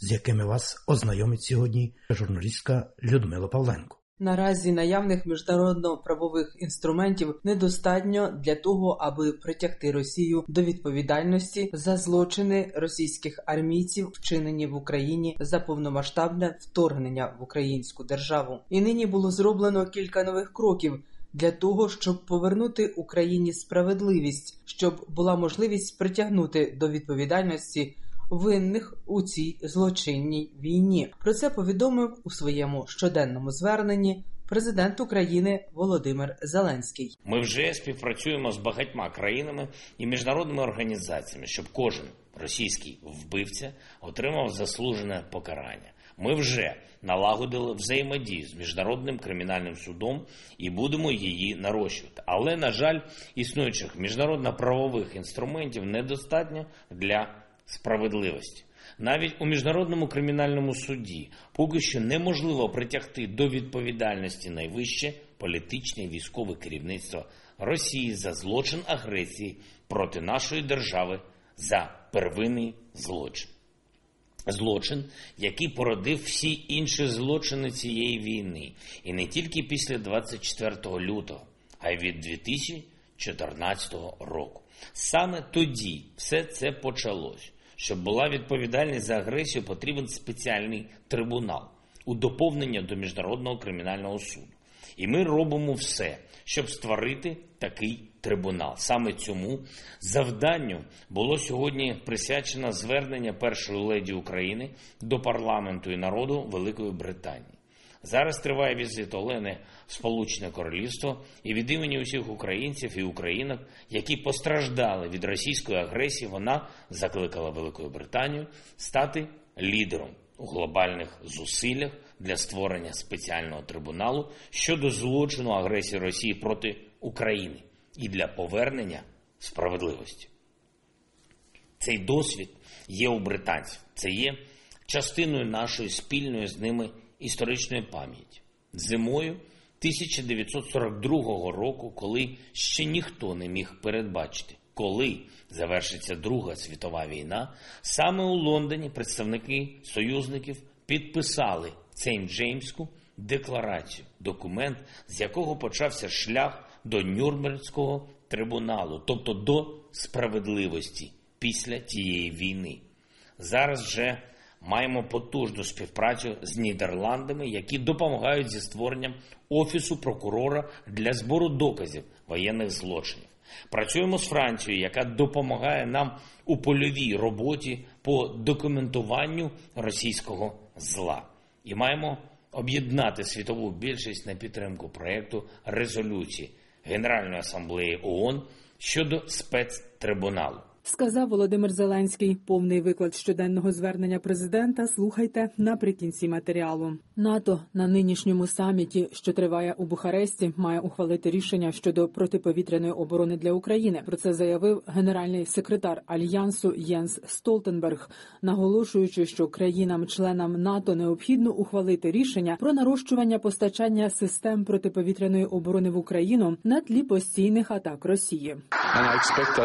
з якими вас ознайомить сьогодні журналістка Людмила Павленко. Наразі наявних міжнародно-правових інструментів недостатньо для того, аби притягти Росію до відповідальності за злочини російських армійців, вчинені в Україні за повномасштабне вторгнення в українську державу. І нині було зроблено кілька нових кроків. Для того щоб повернути Україні справедливість, щоб була можливість притягнути до відповідальності винних у цій злочинній війні. Про це повідомив у своєму щоденному зверненні президент України Володимир Зеленський. Ми вже співпрацюємо з багатьма країнами і міжнародними організаціями, щоб кожен російський вбивця отримав заслужене покарання. Ми вже налагодили взаємодію з міжнародним кримінальним судом і будемо її нарощувати. Але на жаль, існуючих міжнародно-правових інструментів недостатньо для справедливості. Навіть у міжнародному кримінальному суді поки що неможливо притягти до відповідальності найвище політичне і військове керівництво Росії за злочин агресії проти нашої держави за первинний злочин. Злочин, який породив всі інші злочини цієї війни, і не тільки після 24 лютого, а й від 2014 року. Саме тоді все це почалось. Щоб була відповідальність за агресію, потрібен спеціальний трибунал у доповнення до міжнародного кримінального суду. І ми робимо все, щоб створити такий трибунал. Саме цьому завданню було сьогодні присвячено звернення першої леді України до парламенту і народу Великої Британії. Зараз триває візит Олени в Сполучене Королівство і від імені усіх українців і українок, які постраждали від російської агресії, вона закликала Велику Британію стати лідером у глобальних зусиллях для створення спеціального трибуналу щодо злочину агресії Росії проти України і для повернення справедливості. Цей досвід є у британців, це є частиною нашої спільної з ними історичної пам'яті. Зимою 1942 року, коли ще ніхто не міг передбачити, коли завершиться Друга світова війна, саме у Лондоні представники союзників підписали Сейнт-Джеймську декларацію, документ, з якого почався шлях до Нюрнбергського трибуналу, тобто до справедливості після тієї війни. Зараз вже маємо потужну співпрацю з Нідерландами, які допомагають зі створенням офісу прокурора для збору доказів воєнних злочинів. Працюємо з Францією, яка допомагає нам у польовій роботі по документуванню російського зла, і маємо об'єднати світову більшість на підтримку проєкту резолюції Генеральної асамблеї ООН щодо спецтрибуналу. Сказав Володимир Зеленський. Повний виклад щоденного звернення президента. Слухайте наприкінці матеріалу. НАТО на нинішньому саміті, що триває у Бухаресті, має ухвалити рішення щодо протиповітряної оборони для України. Про це заявив генеральний секретар альянсу Єнс Столтенберг, наголошуючи, що країнам-членам НАТО необхідно ухвалити рішення про нарощування постачання систем протиповітряної оборони в Україну на тлі постійних атак Росії.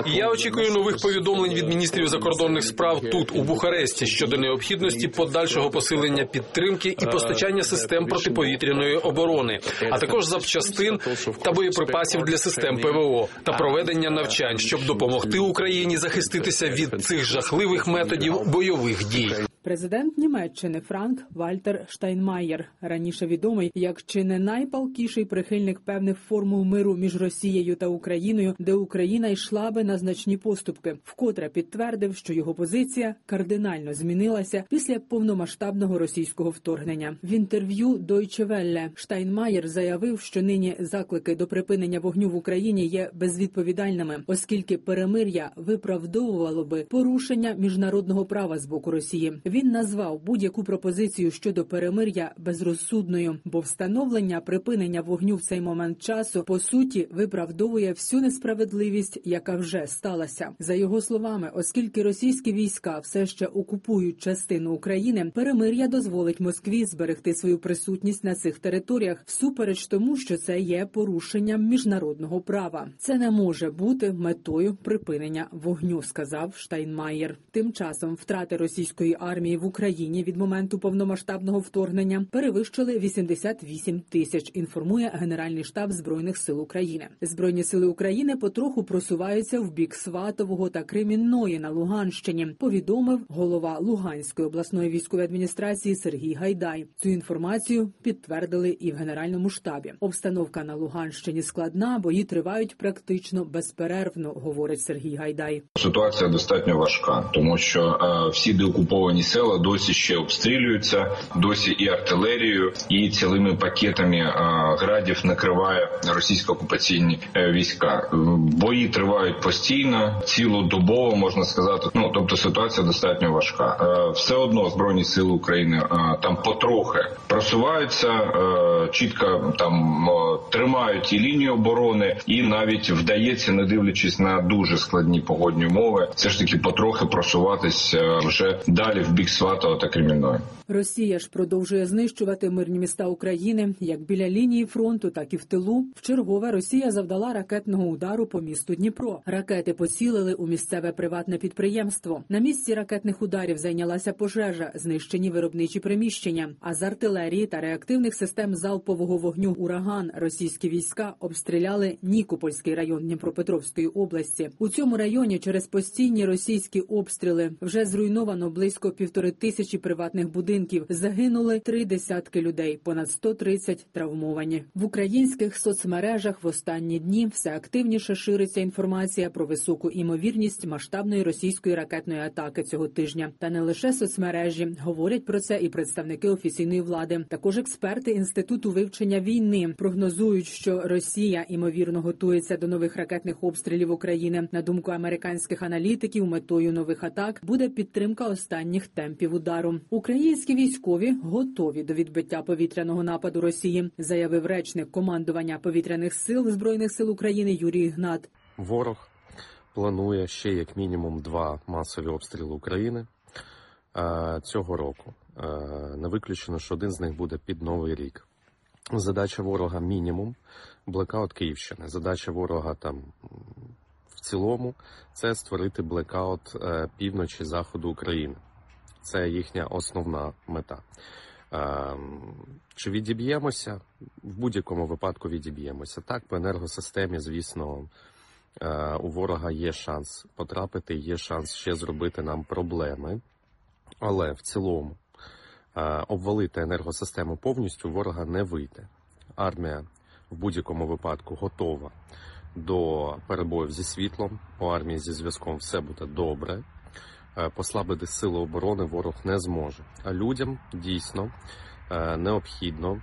Я очікую нових повідомлень від міністрів закордонних справ тут у Бухаресті щодо необхідності подальшого посилення підтримки і постачання систем протиповітряної оборони, а також запчастин та боєприпасів для систем ПВО та проведення навчань, щоб допомогти Україні захиститися від цих жахливих методів бойових дій. Президент Німеччини Франк Вальтер Штайнмаєр, раніше відомий як чи не найпалкіший прихильник певних формул миру між Росією та Україною, де Україна йшла би на значні поступки, вкотре підтвердив, що його позиція кардинально змінилася після повномасштабного російського вторгнення. В інтерв'ю Deutsche Welle Штайнмаєр заявив, що нині заклики до припинення вогню в Україні є безвідповідальними, оскільки перемир'я виправдовувало би порушення міжнародного права з боку Росії. Він назвав будь-яку пропозицію щодо перемир'я безрозсудною, бо встановлення припинення вогню в цей момент часу по суті виправдовує всю несправедливість, яка вже сталася. За його словами, оскільки російські війська все ще окупують частину України, перемир'я дозволить Москві зберегти свою присутність на цих територіях, всупереч тому, що це є порушенням міжнародного права. Це не може бути метою припинення вогню, сказав Штайнмаєр. Тим часом втрати російської армії в Україні від моменту повномасштабного вторгнення перевищили 88 тисяч. Інформує Генеральний штаб збройних сил України. Збройні сили України потроху просуваються в бік Сватового та Кремінної на Луганщині. Повідомив голова Луганської обласної військової адміністрації Сергій Гайдай. Цю інформацію підтвердили і в генеральному штабі. Обстановка на Луганщині складна, бої тривають практично безперервно, говорить Сергій Гайдай. Ситуація достатньо важка, тому що е, всі деокуповані села досі ще обстрілюються, досі і артилерією, і цілими пакетами градів накриває російсько-окупаційні е, війська. Бої тривають постійно, цілодобово можна сказати. Ну тобто ситуація достатньо важка. Е, все одно збройні сили України е, там потрохи просуваються, чітко там тримають і лінію оборони, і навіть вдається, не дивлячись на дуже складні погодні умови, все ж таки потрохи просуватись е, вже далі в бік Сватого та Кремінної. Росія ж продовжує знищувати мирні міста України як біля лінії фронту, так і в тилу. Вчергове Росія завдала ракетного удару по місту Дніпро. Ракети поцілили у місцеве приватне підприємство. На місці ракетних ударів зайнялася пожежа, знищені виробничі приміщення. А з артилерії та реактивних систем залпового вогню ураган російські війська обстріляли Нікопольський район Дніпропетровської області. У цьому районі через постійні російські обстріли вже зруйновано близько півтори тисячі приватних будинків. Загинули три десятки людей, понад 130 травмовані. В українських соцмережах в останні дні все активніше шириться інформація про високу імовірність масштабної російської ракетної атаки цього тижня. Та не лише соцмережі говорять про це і представники офіційної влади. Також експерти інституту вивчення війни прогнозують, що Росія імовірно готується до нових ракетних обстрілів України. На думку американських аналітиків, метою нових атак буде підтримка останніх темпів удару. Українські військові готові до відбиття повітряного нападу Росії, заявив речник командування повітряних сил збройних сил України Юрій Гнат. Ворог планує ще як мінімум два масові обстріли України е, цього року. Е, Не виключено, що один з них буде під новий рік. Задача ворога мінімум блекаут Київщини. Задача ворога там в цілому це створити блекаут е, півночі заходу України. Це їхня основна мета. Ем, Чи відіб'ємося? В будь-якому випадку відіб'ємося. Так, по енергосистемі, звісно, е, у ворога є шанс потрапити, є шанс ще зробити нам проблеми. Але в цілому е, обвалити енергосистему повністю ворога не вийде. Армія в будь-якому випадку готова до перебоїв зі світлом. У армії зі зв'язком все буде добре. Е, Послабити сили оборони ворог не зможе. А людям дійсно е, необхідно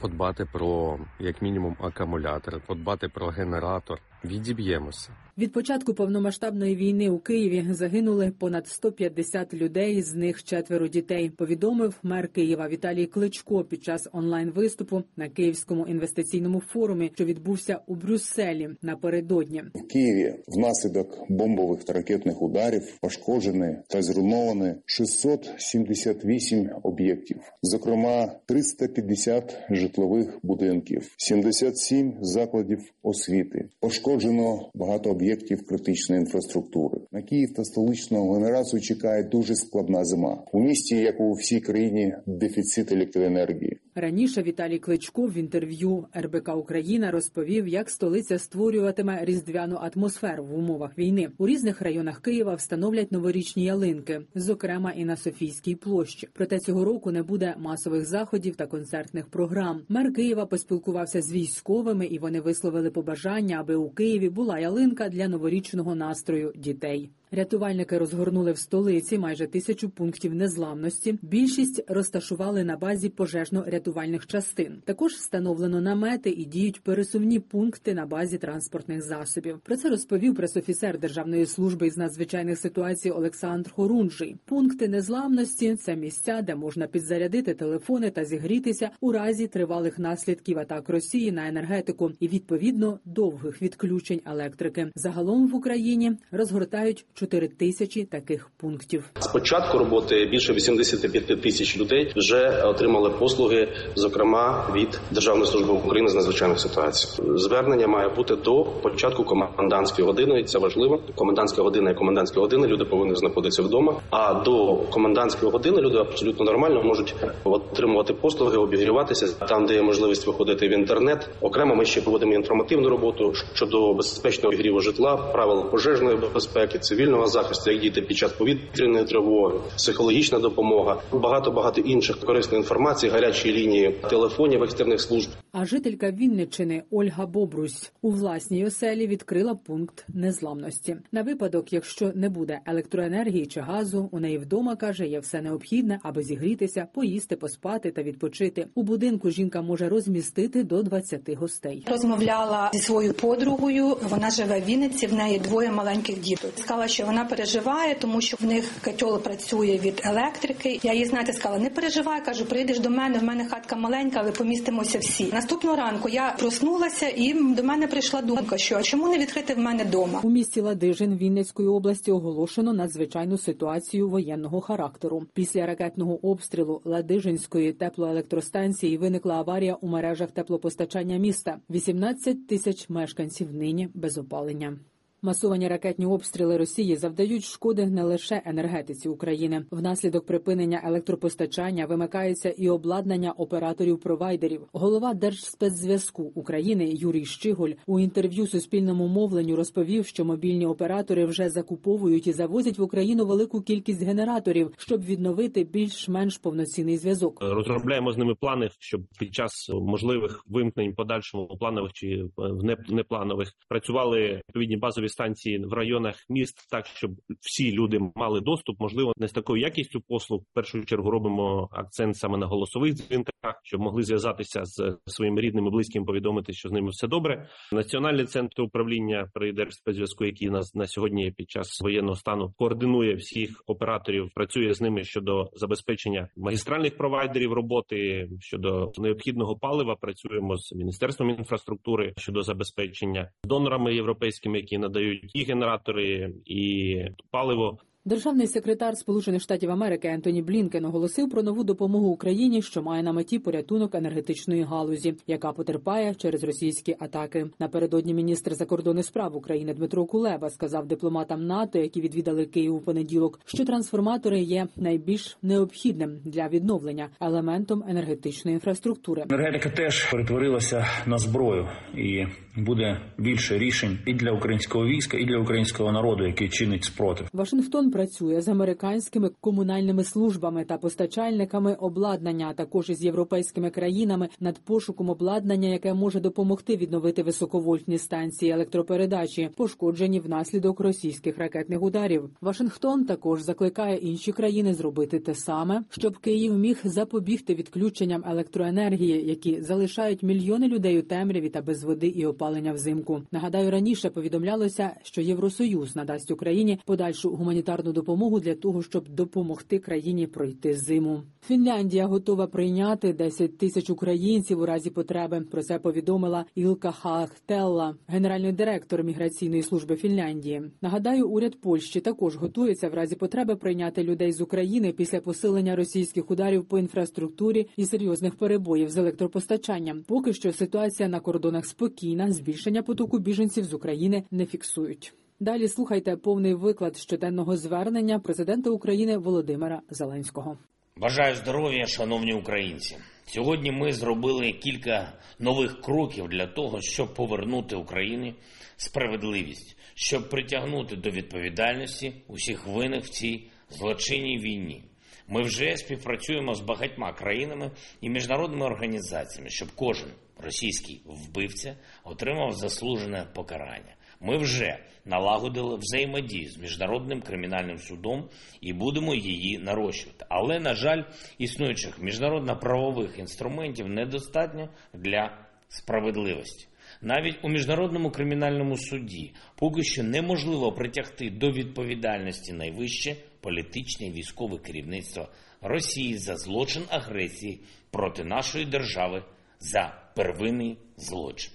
подбати про як мінімум акумулятори, подбати про генератор. Відіб'ємося. Від початку повномасштабної війни у Києві загинули понад 150 людей, з них четверо дітей. Повідомив мер Києва Віталій Кличко під час онлайн виступу на Київському інвестиційному форумі, що відбувся у Брюсселі напередодні. В Києві внаслідок бомбових та ракетних ударів пошкоджені та зруйновані 678 об'єктів, зокрема 350 житлових будинків, 77 закладів освіти. Пошкоджено багато об'єктів критичної інфраструктури. На Київ та столичну генерацію чекає дуже складна зима. У місті, як у всій країні, дефіцит електроенергії. Раніше Віталій Кличко в інтерв'ю РБК Україна розповів, як столиця створюватиме різдвяну атмосферу в умовах війни. У різних районах Києва встановлять новорічні ялинки, зокрема і на Софійській площі. Проте цього року не буде масових заходів та концертних програм. Мер Києва поспілкувався з військовими, і вони висловили побажання, аби у Києві була ялинка для новорічного настрою дітей. Рятувальники розгорнули в столиці майже тисячу пунктів незламності. Більшість розташували на базі пожежно-рятувальних частин. Також встановлено намети і діють пересувні пункти на базі транспортних засобів. Про це розповів пресофіцер Державної служби із надзвичайних ситуацій Олександр Хорунжий. Пункти незламності це місця, де можна підзарядити телефони та зігрітися у разі тривалих наслідків атак Росії на енергетику і відповідно довгих відключень електрики. Загалом в Україні розгортають 4 тисячі таких пунктів. З початку роботи більше 85 тисяч людей вже отримали послуги, зокрема від Державної служби України з надзвичайних ситуацій. Звернення має бути до початку комендантської години. Це важливо. Комендантська година і комендантська година. Люди повинні знаходитися вдома. А до комендантської години люди абсолютно нормально можуть отримувати послуги, обігріватися там, де є можливість виходити в інтернет. Окремо ми ще проводимо інформативну роботу щодо безпечного обігріву житла, правил пожежної безпеки, цивільного захисту, як діти під час повітряної тривоги, психологічна допомога, багато багато інших корисної інформації, гарячі лінії телефонів екстерних служб. А жителька Вінниччини Ольга Бобрусь у власній оселі відкрила пункт незламності на випадок, якщо не буде електроенергії чи газу. У неї вдома каже, є все необхідне, аби зігрітися, поїсти, поспати та відпочити. У будинку жінка може розмістити до 20 гостей. Розмовляла зі своєю подругою. Вона живе в Вінниці. В неї двоє маленьких діток. Сказала, що вона переживає, тому що в них котел працює від електрики. Я їй знаєте, сказала, не переживай. кажу, прийдеш до мене. В мене хатка маленька, але помістимося всі. Наступного ранку я проснулася, і до мене прийшла думка, що чому не відкрити в мене дома? У місті Ладижин Вінницької області оголошено надзвичайну ситуацію воєнного характеру. Після ракетного обстрілу Ладижинської теплоелектростанції виникла аварія у мережах теплопостачання міста. 18 тисяч мешканців нині без опалення. Масовані ракетні обстріли Росії завдають шкоди не лише енергетиці України. Внаслідок припинення електропостачання вимикається і обладнання операторів-провайдерів. Голова Держспецзв'язку України Юрій Щиголь у інтерв'ю Суспільному мовленню розповів, що мобільні оператори вже закуповують і завозять в Україну велику кількість генераторів, щоб відновити більш-менш повноцінний зв'язок. Розробляємо з ними плани, щоб під час можливих вимкнень подальшому планових чи в непланових працювали відповідні базові станції в районах міст, так щоб всі люди мали доступ, можливо, не з такою якістю послуг. В першу чергу робимо акцент саме на голосових дзвінках, щоб могли зв'язатися з своїми рідними, близькими, повідомити, що з ними все добре. Національний центр управління при Держспецзв'язку, який нас на сьогодні під час воєнного стану координує всіх операторів, працює з ними щодо забезпечення магістральних провайдерів роботи щодо необхідного палива. Працюємо з міністерством інфраструктури щодо забезпечення донорами європейськими, які надають надають і генератори, і паливо. Державний секретар Сполучених Штатів Америки Ентоні Блінкен оголосив про нову допомогу Україні, що має на меті порятунок енергетичної галузі, яка потерпає через російські атаки. Напередодні міністр закордонних справ України Дмитро Кулеба сказав дипломатам НАТО, які відвідали Київ у понеділок, що трансформатори є найбільш необхідним для відновлення елементом енергетичної інфраструктури. Енергетика теж перетворилася на зброю, і буде більше рішень і для українського війська, і для українського народу, який чинить спротив. Вашингтон працює з американськими комунальними службами та постачальниками обладнання, а також із європейськими країнами над пошуком обладнання, яке може допомогти відновити високовольтні станції електропередачі, пошкоджені внаслідок російських ракетних ударів. Вашингтон також закликає інші країни зробити те саме, щоб Київ міг запобігти відключенням електроенергії, які залишають мільйони людей у темряві та без води і опалення взимку. Нагадаю, раніше повідомлялося, що Євросоюз надасть Україні подальшу гуманітарну допомогу для того, щоб допомогти країні пройти зиму. Фінляндія готова прийняти 10 тисяч українців у разі потреби. Про це повідомила Ілка Хахтелла, генеральний директор міграційної служби Фінляндії. Нагадаю, уряд Польщі також готується в разі потреби прийняти людей з України після посилення російських ударів по інфраструктурі і серйозних перебоїв з електропостачанням. Поки що ситуація на кордонах спокійна, збільшення потоку біженців з України не фіксують. Далі слухайте повний виклад щоденного звернення президента України Володимира Зеленського. Бажаю здоров'я, шановні українці. Сьогодні ми зробили кілька нових кроків для того, щоб повернути Україні справедливість, щоб притягнути до відповідальності усіх винних в цій злочинній війні. Ми вже співпрацюємо з багатьма країнами і міжнародними організаціями, щоб кожен російський вбивця отримав заслужене покарання. Ми вже налагодили взаємодію з міжнародним кримінальним судом і будемо її нарощувати. Але на жаль, існуючих міжнародно-правових інструментів недостатньо для справедливості. Навіть у міжнародному кримінальному суді поки що неможливо притягти до відповідальності найвище політичне і військове керівництво Росії за злочин агресії проти нашої держави за первинний злочин.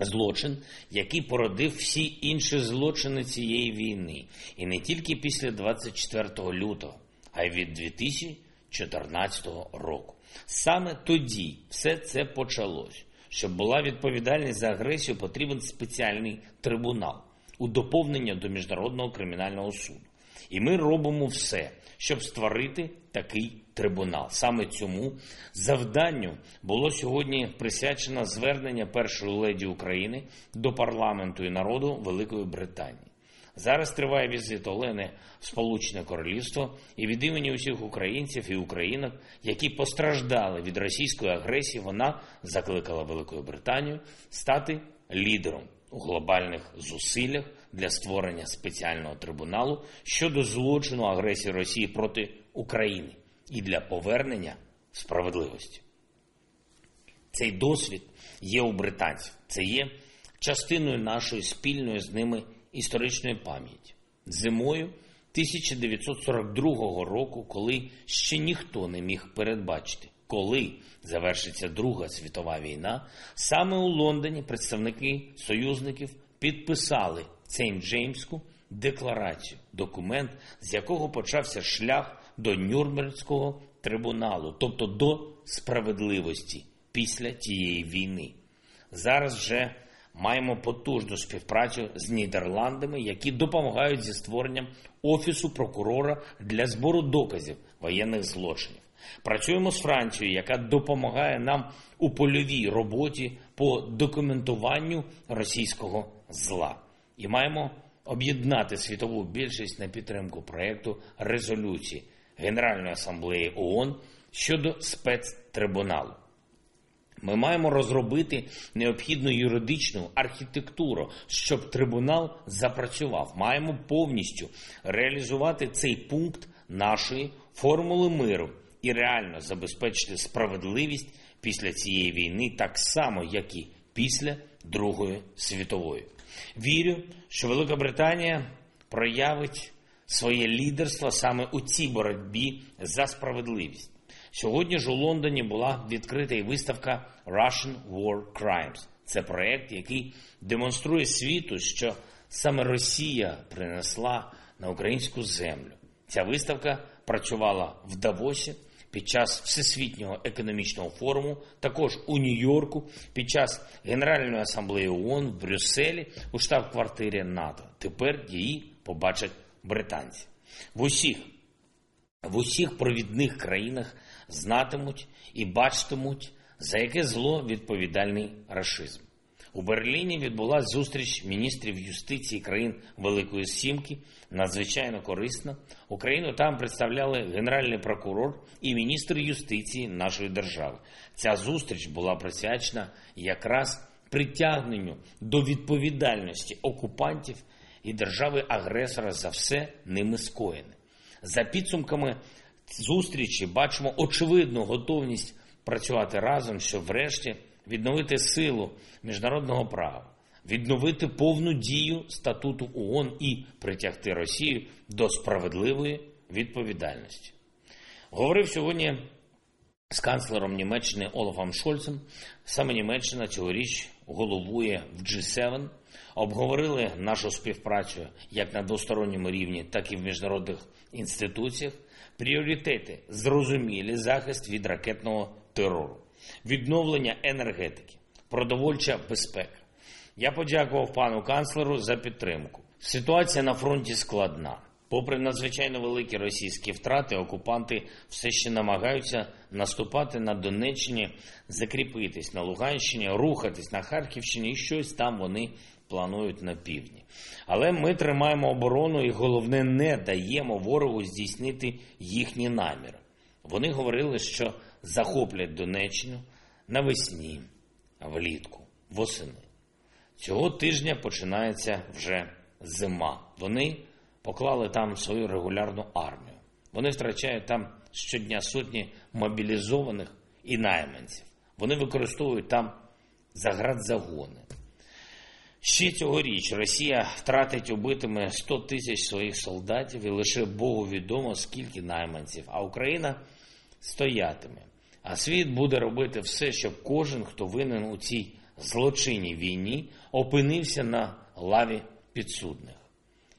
Злочин, який породив всі інші злочини цієї війни, і не тільки після 24 лютого, а й від 2014 року. Саме тоді все це почалось. Щоб була відповідальність за агресію, потрібен спеціальний трибунал у доповнення до міжнародного кримінального суду. І ми робимо все, щоб створити такий трибунал. Саме цьому завданню було сьогодні присвячено звернення першої леді України до парламенту і народу Великої Британії. Зараз триває візит Олени в Сполучене Королівство і від імені усіх українців і українок, які постраждали від російської агресії, вона закликала Велику Британію стати лідером у глобальних зусиллях для створення спеціального трибуналу щодо злочину агресії Росії проти України і для повернення справедливості. Цей досвід є у британців, це є частиною нашої спільної з ними історичної пам'яті. Зимою 1942 року, коли ще ніхто не міг передбачити, коли завершиться Друга світова війна, саме у Лондоні представники союзників підписали Сейнт-Джеймську декларацію, документ, з якого почався шлях до Нюрнбергського трибуналу, тобто до справедливості після тієї війни. Зараз вже маємо потужну співпрацю з Нідерландами, які допомагають зі створенням офісу прокурора для збору доказів воєнних злочинів. Працюємо з Францією, яка допомагає нам у польовій роботі по документуванню російського зла, і маємо об'єднати світову більшість на підтримку проєкту резолюції Генеральної асамблеї ООН щодо спецтрибуналу. Ми маємо розробити необхідну юридичну архітектуру, щоб трибунал запрацював. Маємо повністю реалізувати цей пункт нашої формули миру і реально забезпечити справедливість після цієї війни, так само, як і після Другої світової. Вірю, що Велика Британія проявить своє лідерство саме у цій боротьбі за справедливість. Сьогодні ж у Лондоні була відкрита і виставка Russian War Crimes. Це проект, який демонструє світу, що саме Росія принесла на українську землю. Ця виставка працювала в Давосі під час Всесвітнього економічного форуму, також у Нью-Йорку, під час Генеральної асамблеї ООН в Брюсселі у штаб-квартирі НАТО. Тепер її побачать британці. В усіх в усіх провідних країнах знатимуть і бачитимуть, за яке зло відповідальний рашизм. У Берліні відбулася зустріч міністрів юстиції країн Великої Сімки. Надзвичайно корисна. Україну там представляли генеральний прокурор і міністр юстиції нашої держави. Ця зустріч була присвячена якраз притягненню до відповідальності окупантів і держави-агресора за все ними скоєне. За підсумками зустрічі бачимо очевидну готовність працювати разом, щоб врешті відновити силу міжнародного права, відновити повну дію статуту ООН і притягти Росію до справедливої відповідальності. Говорив сьогодні з канцлером Німеччини Олафом Шольцем. Саме Німеччина цьогоріч головує в G7. Обговорили нашу співпрацю як на двосторонньому рівні, так і в міжнародних інституціях. Пріоритети зрозумілі захист від ракетного терору, відновлення енергетики, продовольча безпека. Я подякував пану канцлеру за підтримку. Ситуація на фронті складна. Попри надзвичайно великі російські втрати, окупанти все ще намагаються наступати на Донеччині, закріпитись на Луганщині, рухатись на Харківщині і щось там вони планують на півдні. Але ми тримаємо оборону і головне не даємо ворогу здійснити їхні наміри. Вони говорили, що захоплять Донеччину навесні, влітку, восени. Цього тижня починається вже зима. Вони поклали там свою регулярну армію. Вони втрачають там щодня сотні мобілізованих і найманців. Вони використовують там заградзагони. Ще цьогоріч Росія втратить убитими 100 тисяч своїх солдатів і лише Богу відомо, скільки найманців, а Україна стоятиме. А світ буде робити все, щоб кожен, хто винен у цій злочинній війні, опинився на лаві підсудних.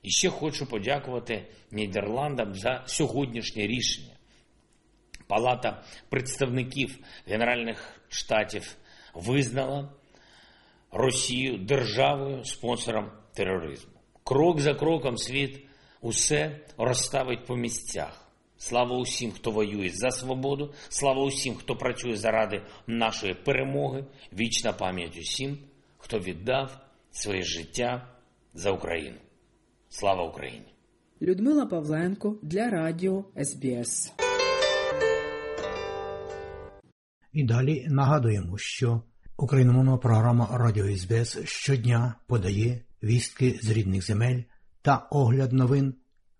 І ще хочу подякувати Нідерландам за сьогоднішнє рішення. Палата представників Генеральних штатів визнала Росію державою спонсором тероризму. Крок за кроком світ усе розставить по місцях. Слава усім, хто воює за свободу, слава усім, хто працює заради нашої перемоги. Вічна пам'ять усім, хто віддав своє життя за Україну. Слава Україні! Людмила Павленко для Радіо СБС. І далі нагадуємо, що україномовна програма Радіо СБС щодня подає вістки з рідних земель та огляд новин